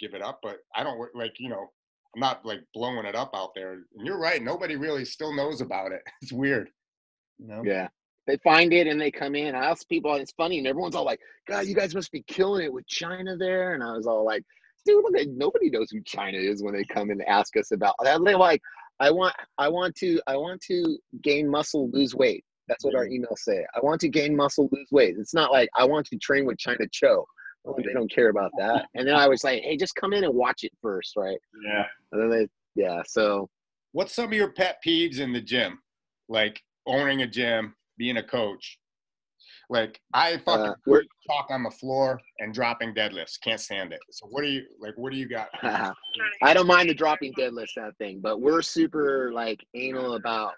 give it up, but I don't like you know. I'm not like blowing it up out there. And you're right. Nobody really still knows about it. [laughs] It's weird. You know. Yeah. They find it and they come in. I ask people, and it's funny, and everyone's all like, God, you guys must be killing it with Chyna there. And I was all like, dude, look, nobody knows who Chyna is when they come and ask us about that. They're like, I want, I want to, I want to gain muscle, lose weight. That's what our mm. emails say. I want to gain muscle, lose weight. It's not like I want to train with Chyna Cho. Oh, they don't care about that. And then I was like, hey, just come in and watch it first, right? Yeah. And then they, yeah. So What's some of your pet peeves in the gym? Like owning a gym, being a coach. Like I fucking uh, we're, talk on the floor and dropping deadlifts. Can't stand it. So what do you like? What do you got? [laughs] I don't mind the dropping deadlifts that thing, but we're super like anal about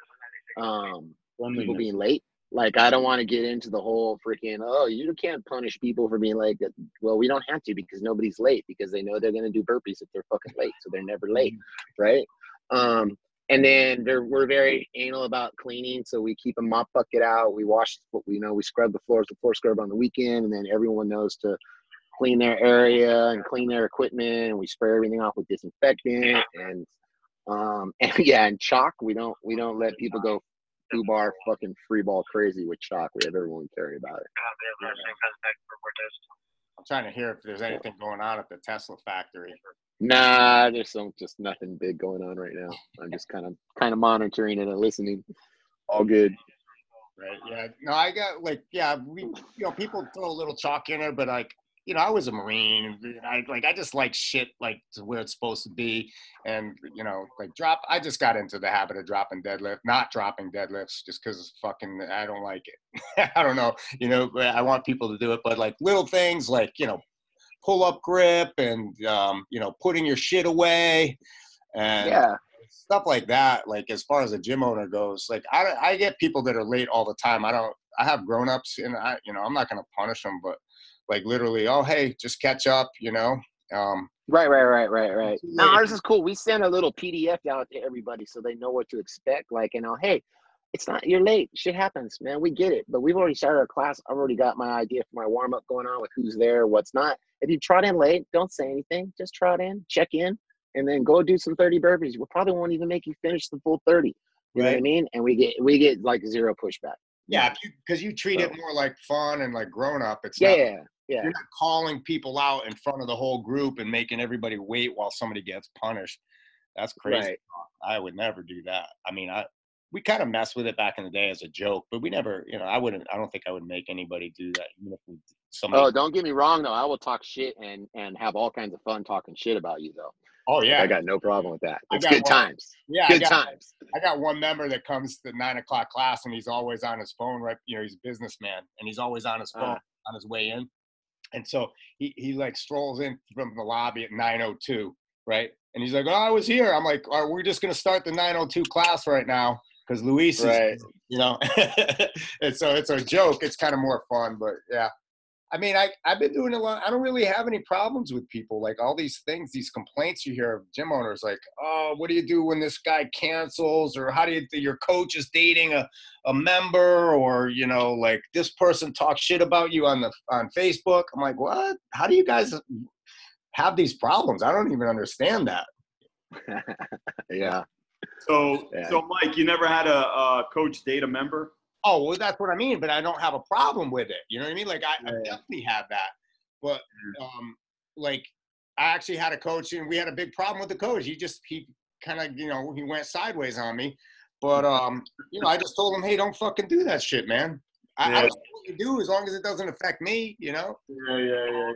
um people being late. Like I don't want to get into the whole freaking oh you can't punish people for being like Well, we don't have to because nobody's late because they know they're gonna do burpees if they're fucking late, so they're never late, right? Um, and then they're, we're very anal about cleaning, so we keep a mop bucket out. We wash, you know, we scrub the floors, the floor scrub on the weekend, and then everyone knows to clean their area and clean their equipment. And we spray everything off with disinfectant and um [laughs] and yeah, and chalk. We don't we don't let people go foo bar fucking free ball crazy with chalk. We have everyone carry about it. I'm trying to hear if there's anything going on at the Tesla factory. Nah, there's some just nothing big going on right now. I'm just kind of kind of monitoring it and listening. All good. Right. Yeah. No, I got like, yeah, we, you know, people throw a little chalk in there, but like, you know, I was a Marine and I like, I just like shit like to where it's supposed to be. And, you know, like drop, I just got into the habit of dropping deadlift, not dropping deadlifts just because fucking, I don't like it. [laughs] I don't know, you know, I want people to do it, but like little things like, you know, pull up grip and, um, you know, putting your shit away and, Yeah. stuff like that like as far as a gym owner goes like i, I get people that are late all the time i don't i have grown-ups and i you know i'm not going to punish them but like literally oh hey just catch up you know um Right, right, right, right, right. Now ours is cool. We send a little PDF out to everybody so they know what to expect. Like, you know, hey, it's not you're late. Shit happens, man. We get it. But we've already started our class. I've already got my idea for my warm up going on with who's there, what's not. If you trot in late, don't say anything. Just trot in, check in, and then go do some 30 burpees. We probably won't even make you finish the full 30. You know what I mean? And we get we get like zero pushback. yeah because you, treat it more like fun and like grown up it's Yeah, not yeah, yeah. you're not calling people out in front of the whole group and making everybody wait while somebody gets punished that's crazy Right. i would never do that i mean i we kind of messed with it back in the day as a joke but we never you know i wouldn't i don't think i would make anybody do that even if we, somebody Oh, don't get me wrong though. I will talk shit and and have all kinds of fun talking shit about you though. oh yeah I got no problem with that. I It's good one. times. Yeah, I Good got, times. I got one member that comes to nine o'clock class and he's always on his phone, right? You know, he's a businessman and he's always on his phone Ah. on his way in. And so he, he like strolls in from the lobby at 902, right? And he's like, Oh, I was here. I'm like, Are we just gonna start the 902 class right now? Because Luis is Right. [laughs] you know. [laughs] and so it's a joke. It's kind of more fun, but yeah. I mean, I, I've been doing a lot. I don't really have any problems with people. Like all these things, these complaints you hear of gym owners, like, oh, what do you do when this guy cancels? Or how do you, your coach is dating a, a member? Or, you know, like this person talks shit about you on the on Facebook. I'm like, what? How do you guys have these problems? I don't even understand that. [laughs] yeah. So, Yeah. so Mike, you never had a, a coach date a member? Oh, well, that's what I mean. But I don't have a problem with it. You know what I mean? Like I, I definitely have that. But um, like I actually had a coach, and we had a big problem with the coach. He just he kind of you know he went sideways on me. But um, you know, I just told him, hey, don't fucking do that shit, man. I, I Yeah. don't know what you do as long as it doesn't affect me. You know? Yeah, yeah, yeah,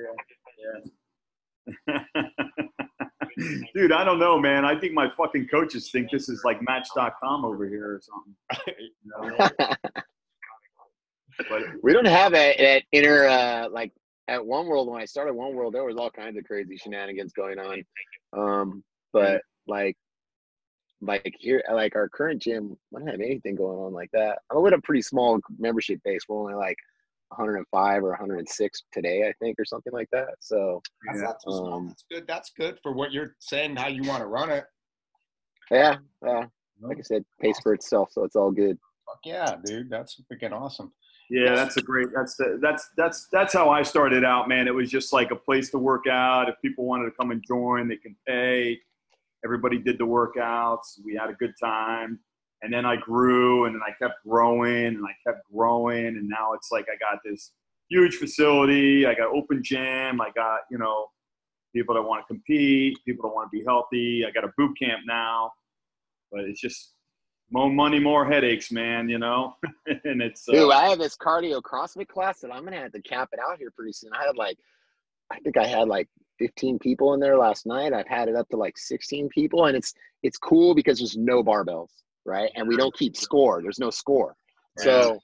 yeah. [laughs] [laughs] Dude, I don't know, man. I think my fucking coaches think this is like Match.com over here or something. [laughs] You know? we don't have that, that inner uh, like at One World when I started One World, there was all kinds of crazy shenanigans going on. Um, but like like here like our current gym, we don't have anything going on like that. I'm with a pretty small membership base. We're only like 105 or 106 today, I think, or something like that. So That's, not. Um, that's good. That's good for what you're saying. How you want to run it. yeah, yeah. Like I said, pays for itself, so it's all good. Fuck yeah, dude. That's freaking awesome. Yeah, that's a great. That's the, that's that's that's how I started out, man. It was just like a place to work out. If people wanted to come and join, they can pay. Everybody did the workouts. We had a good time, and then I grew, and then I kept growing, and I kept growing, and now it's like I got this huge facility. I got open gym. I got you know people that want to compete, people that want to be healthy. I got a boot camp now, but it's just more money, more headaches, man. You know, [laughs] and it's uh, Dude, I have this cardio CrossFit class that I'm gonna have to cap it out here pretty soon. I had like, I think I had like 15 people in there last night. I've had it up to like 16 people, and it's it's cool because there's no barbells, right? And we don't keep score. There's no score, so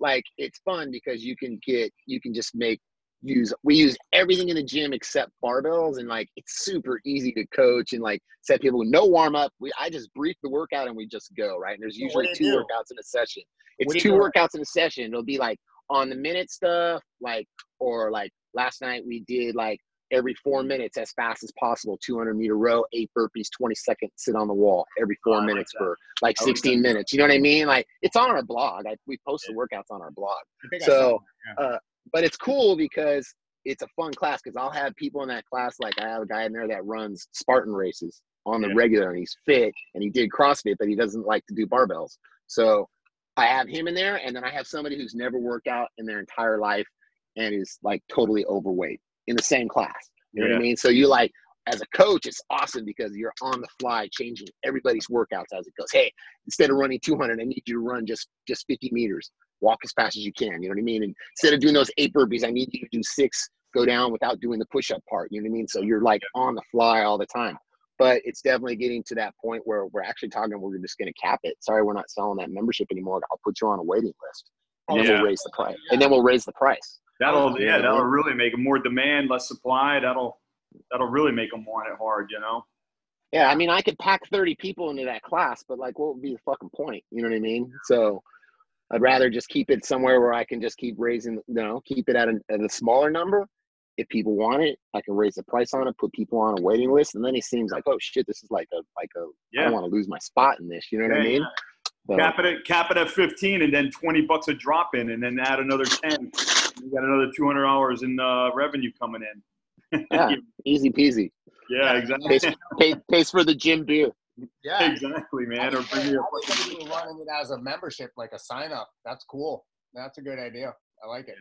like it's fun because you can get you can just make use we use everything in the gym except barbells and like it's super easy to coach and like set people with no warm up. We i just brief the workout and we just go right? And there's usually two do? workouts in a session. It's What do you two workouts in a session. It'll be like on the minute stuff like or like last night we did like every four minutes as fast as possible 200 meter row eight burpees 20 second sit on the wall every four like minutes for like I like 16 minutes you know what i mean? Like it's on our blog I, we post the workouts on our blog. I think I so saw- uh, but it's cool because it's a fun class because I'll have people in that class like I have a guy in there that runs Spartan races on the Yeah. regular and he's fit and he did CrossFit but he doesn't like to do barbells. So I have him in there and then I have somebody who's never worked out in their entire life and is like totally overweight in the same class. You know what I mean? So you like as a coach, it's awesome because you're on the fly changing everybody's workouts as it goes. Hey, instead of running 200, I need you to run just just 50 meters. Walk as fast as you can. You know what I mean? And instead of doing those eight burpees, I need you to do six. Go down without doing the push-up part. You know what I mean? So you're like on the fly all the time. But it's definitely getting to that point where we're actually talking. We're just going to cap it. Sorry, we're not selling that membership anymore. I'll put you on a waiting list, and then Yeah. we'll raise the price. And then we'll raise the price. That'll oh, Yeah. yeah, that'll really make more demand, less supply. That'll that'll really make them want it hard, you know. Yeah, I mean, I could pack 30 people into that class, but like, what would be the fucking point? You know what I mean? So I'd rather just keep it somewhere where I can just keep raising, you know, keep it at a, at a smaller number. If people want it, I can raise the price on it, put people on a waiting list, and then it seems like, oh shit, this is like a like a. I Yeah. don't want to lose my spot in this. You know what I Yeah, mean? So, Cap it at cap it at fifteen, and then twenty bucks a drop in, and then add another ten. You got another two hundred hours in uh, revenue coming in. [laughs] Yeah. easy peasy. yeah, exactly. Pays, pay, pays for the gym beer. Yeah. exactly, I man. Or think, bring me a I think even running it as a membership, like a sign up. That's cool. That's a good idea. I like it.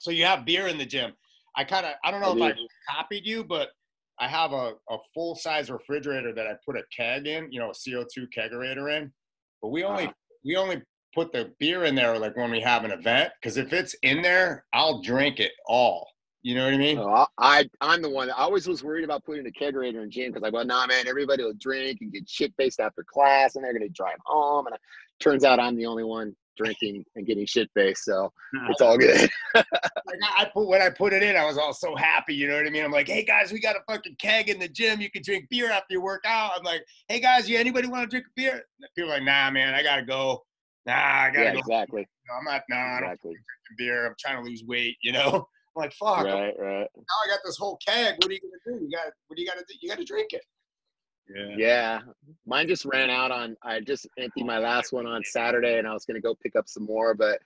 So you have beer in the gym. I kind of, I don't know I if I copied you, but I have a, a full size refrigerator that I put a keg in, you know, a CO2 kegerator in. But we only, Uh-huh. we only put the beer in there like when we have an event. Cause if it's in there, I'll drink it all. You know what I mean? Oh, I, I I'm the one that I always was worried about putting a kegerator in gym because like, well, nah, man, everybody will drink and get shit faced after class, and they're gonna drive home. And it turns out I'm the only one drinking and getting shit faced, so it's all good. [laughs] like I I put when I put it in, I was all so happy. You know what I mean? I'm like, hey guys, we got a fucking keg in the gym. You can drink beer after you work out. I'm like, hey guys, you anybody want to drink a beer? And people are like, nah, man, I gotta go. Nah, I gotta yeah, go. exactly, No, I'm not. Nah, I don't exactly. drink beer. I'm trying to lose weight. You know? [laughs] I'm like, fuck. Right, right. Now I got this whole keg. What are you gonna do? You got. What do you gotta do? You gotta drink it. Yeah. Yeah, mine just ran out on. I just emptied my last one on Saturday, and I was gonna go pick up some more, but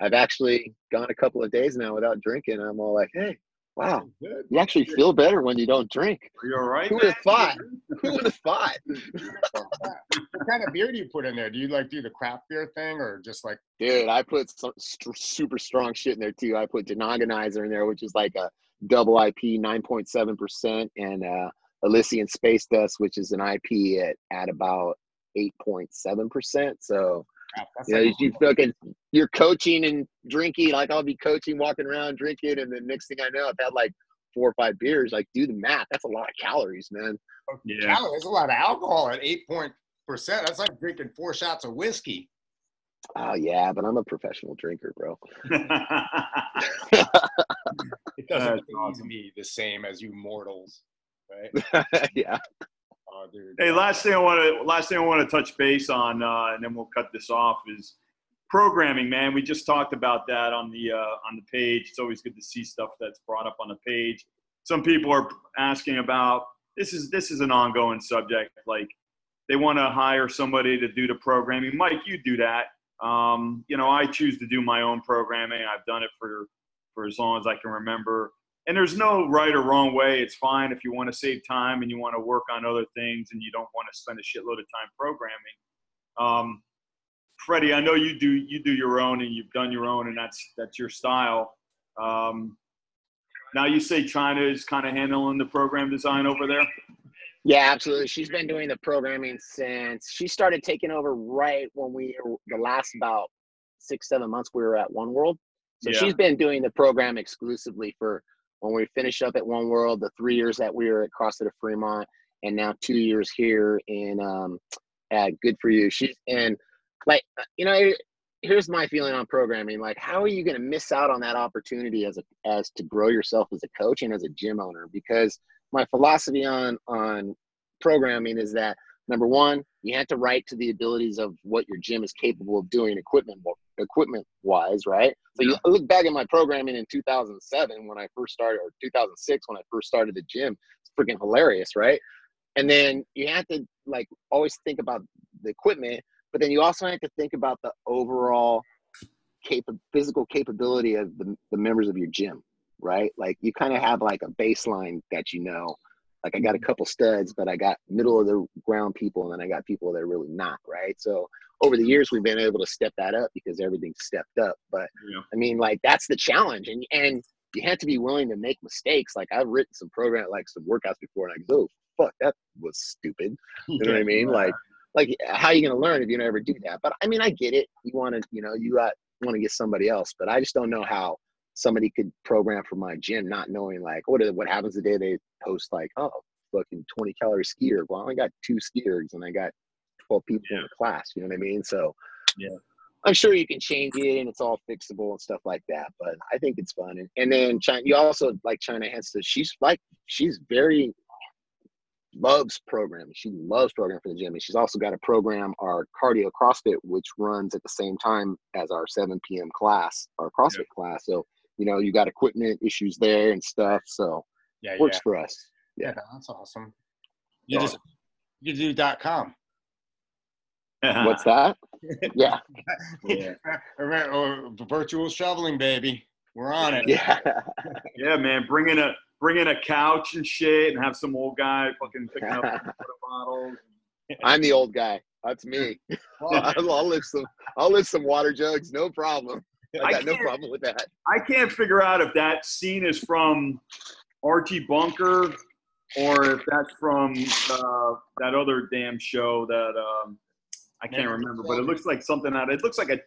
I've actually gone a couple of days now without drinking. I'm all like, hey, wow, you actually feel better when you don't drink. You're you all right? Who would have thought? Who would have thought? [laughs] what kind of beer do you put in there? Do you like do the craft beer thing or just like? Dude, I put some st- super strong shit in there too. I put Denogginizer in there, which is like a double IP, 9.7%, and uh, Elysian Space Dust, which is an IP at, at about 8.7%. So, Crap? you know, you fucking, you're coaching and drinking. Like, I'll be coaching, walking around, drinking, and the next thing I know, I've had like four or five beers. Like, do the math. That's a lot of calories, man. Oh, yeah. Cali- There's a lot of alcohol at eight point percent. That's like drinking four shots of whiskey. Oh yeah, but I'm a professional drinker, bro. [laughs] [laughs] It doesn't That's please awesome. me the same as you mortals, right? [laughs] yeah. Oh, dude. Hey, last thing I want to last thing I want to touch base on, uh, and then we'll cut this off is programming. Man, we just talked about that on the uh, on the page. It's always good to see stuff that's brought up on the page. Some people are asking about this is this is an ongoing subject. Like they want to hire somebody to do the programming. Mike, you do that. Um, you know, I choose to do my own programming. I've done it for for as long as I can remember. And there's no right or wrong way. It's fine if you want to save time and you want to work on other things and you don't want to spend a shitload of time programming. Um, Freddie, I know you do you do your own and you've done your own and that's that's your style. Um, now you say Chyna is kind of handling the program design over there. Yeah, absolutely. She's been doing the programming since she started taking over right when we the last about six seven months we were at One World. So Yeah. she's been doing the program exclusively for when we finished up at One World, the three years that we were at CrossFit of Fremont, and now two years here in um, at Good for You. She's and like you know, here's my feeling on programming. Like, how are you going to miss out on that opportunity as a as to grow yourself as a coach and as a gym owner? Because my philosophy on on programming is that number one, you have to write to the abilities of what your gym is capable of doing equipment equipment wise, right? So you look back at my programming in 2007 when I first started, or 2006 when I first started the gym. It's freaking hilarious, right? And then you have to like always think about the equipment, but then you also have to think about the overall cap- physical capability of the, the members of your gym, right? Like you kind of have like a baseline that you know. Like I got a couple studs, but I got middle of the ground people, and then I got people that are really not, right? So over the years, we've been able to step that up because everything's stepped up. But Yeah. I mean, like that's the challenge, and and you have to be willing to make mistakes. Like I've written some program, like some workouts before, and I go, "Oh, "Fuck, that was stupid." You know what I mean? [laughs] Like, like how are you gonna learn if you never do that? But I mean, I get it. You want to, you know, you uh, got want to get somebody else, but I just don't know how somebody could program for my gym, not knowing like what what happens the day they post like, oh, fucking twenty calorie skier. Well, I only got two skiers, and I got twelve people in the class. You know what I mean? So Yeah. I'm sure you can change it and it's all fixable and stuff like that. But I think it's fun. And, and then Chyna, you also like Chyna has to, she's like, she's very loves programming. She loves programming for the gym. And she's also got a program, our cardio CrossFit, which runs at the same time as our 7 p.m. class, our CrossFit class. So, you know, you got equipment issues there and stuff. So yeah, works yeah. for us. yeah, that's awesome. You just you do dot com. [laughs] What's that? Yeah. [laughs] Yeah. or virtual shoveling, baby. We're on it. Yeah. Yeah, man, bring in a bring in a couch and shit, and have some old guy fucking picking up water bottles. I'm the old guy. That's me. [laughs] I'll, I'll lift some. I'll lift some water jugs. No problem. [laughs] I I got no can't- problem with that. I can't figure out if that scene is from Archie Bunker or if that's from uh, that other damn show that um, I can't Married remember, but it looks like something out. It looks like a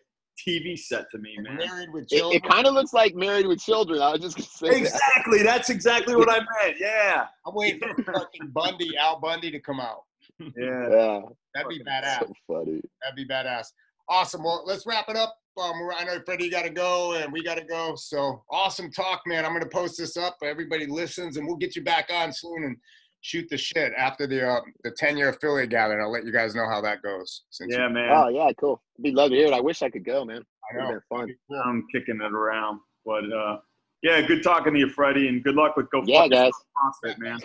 TV set to me, man. Married with It, children. it kind of looks like Married with Children. I was just gonna say that. Exactly. That's exactly what I meant. Yeah. [laughs] I'm waiting for fucking Bundy, Al Bundy, to come out. Yeah. Yeah, That'd be badass. so funny. That'd be badass. Awesome. Well, let's wrap it up. Um, I know Freddie got to go and we got to go. So awesome talk, man. I'm going to post this up. Everybody listens and we'll get you back on soon and shoot the shit after the uh, the 10 year affiliate gathering. I'll let you guys know how that goes. Since Yeah, man. Oh yeah, cool. Be love to hear it. I wish I could go, man. I Would've know. been fun. That'd be cool. I'm kicking it around. But uh, yeah, good talking to you, Freddie, and good luck with Go Yeah, guys. Yourself CrossFit, man.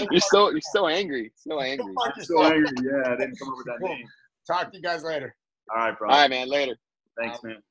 [laughs] you're so you're so angry. So angry. Fuck so angry. Yeah, I didn't come up with that name. Talk to you guys later. All right, bro. All right, man. Later. Thanks, man.